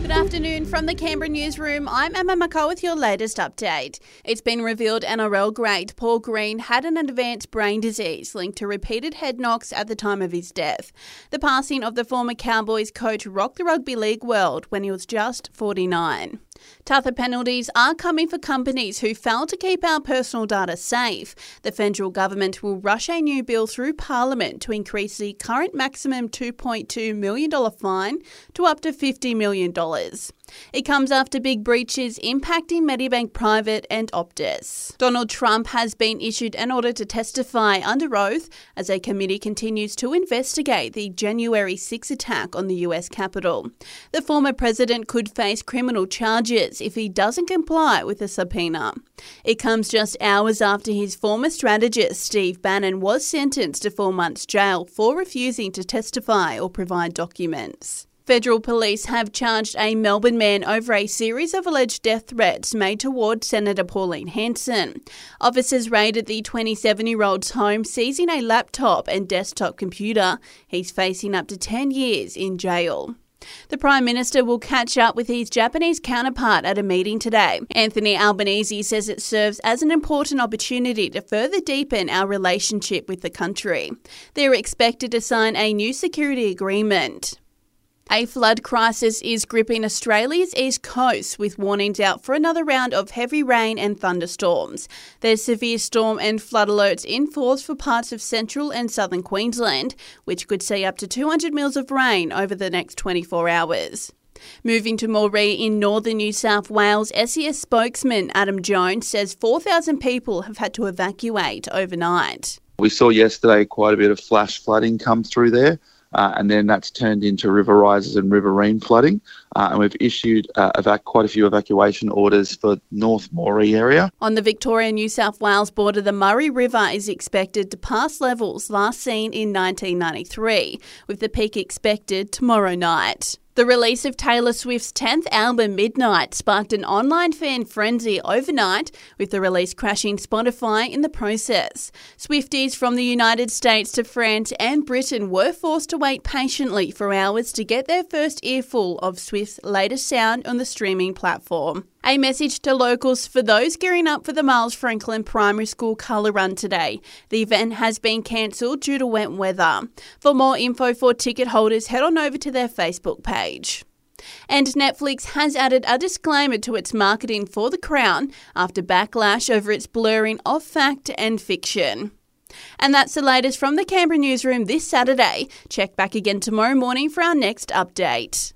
Good afternoon from the Canberra newsroom. I'm Emma McCall with your latest update. It's been revealed NRL great Paul Green had an advanced brain disease linked to repeated head knocks at the time of his death. The passing of the former Cowboys coach rocked the rugby league world when he was just 49. Tougher penalties are coming for companies who fail to keep our personal data safe. The federal government will rush a new bill through Parliament to increase the current maximum $2.2 million fine to up to $50 million. It comes after big breaches impacting Medibank Private and Optus. Donald Trump has been issued an order to testify under oath as a committee continues to investigate the January 6 attack on the US Capitol. The former president could face criminal charges if he doesn't comply with a subpoena. It comes just hours after his former strategist, Steve Bannon, was sentenced to four months' jail for refusing to testify or provide documents. Federal police have charged a Melbourne man over a series of alleged death threats made toward Senator Pauline Hanson. Officers raided the 27 year old's home, seizing a laptop and desktop computer. He's facing up to 10 years in jail. The Prime Minister will catch up with his Japanese counterpart at a meeting today. Anthony Albanese says it serves as an important opportunity to further deepen our relationship with the country. They're expected to sign a new security agreement. A flood crisis is gripping Australia's east coast with warnings out for another round of heavy rain and thunderstorms. There's severe storm and flood alerts in force for parts of central and southern Queensland, which could see up to 200 mils of rain over the next 24 hours. Moving to Moree in northern New South Wales, SES spokesman Adam Jones says 4,000 people have had to evacuate overnight. We saw yesterday quite a bit of flash flooding come through there uh, and then that's turned into river rises and riverine flooding. Uh, and we've issued uh, evac- quite a few evacuation orders for North Moree area. On the Victoria New South Wales border, the Murray River is expected to pass levels last seen in 1993, with the peak expected tomorrow night. The release of Taylor Swift's 10th album, Midnights, sparked an online fan frenzy overnight, with the release crashing Spotify in the process. Swifties from the United States to France and Britain were forced to wait patiently for hours to get their first earful of Swift's latest sound on the streaming platform. A message to locals for those gearing up for the Miles Franklin Primary School colour run today. The event has been cancelled due to wet weather. For more info for ticket holders, head on over to their Facebook page. And Netflix has added a disclaimer to its marketing for The Crown after backlash over its blurring of fact and fiction. And that's the latest from the Canberra newsroom this Saturday. Check back again tomorrow morning for our next update.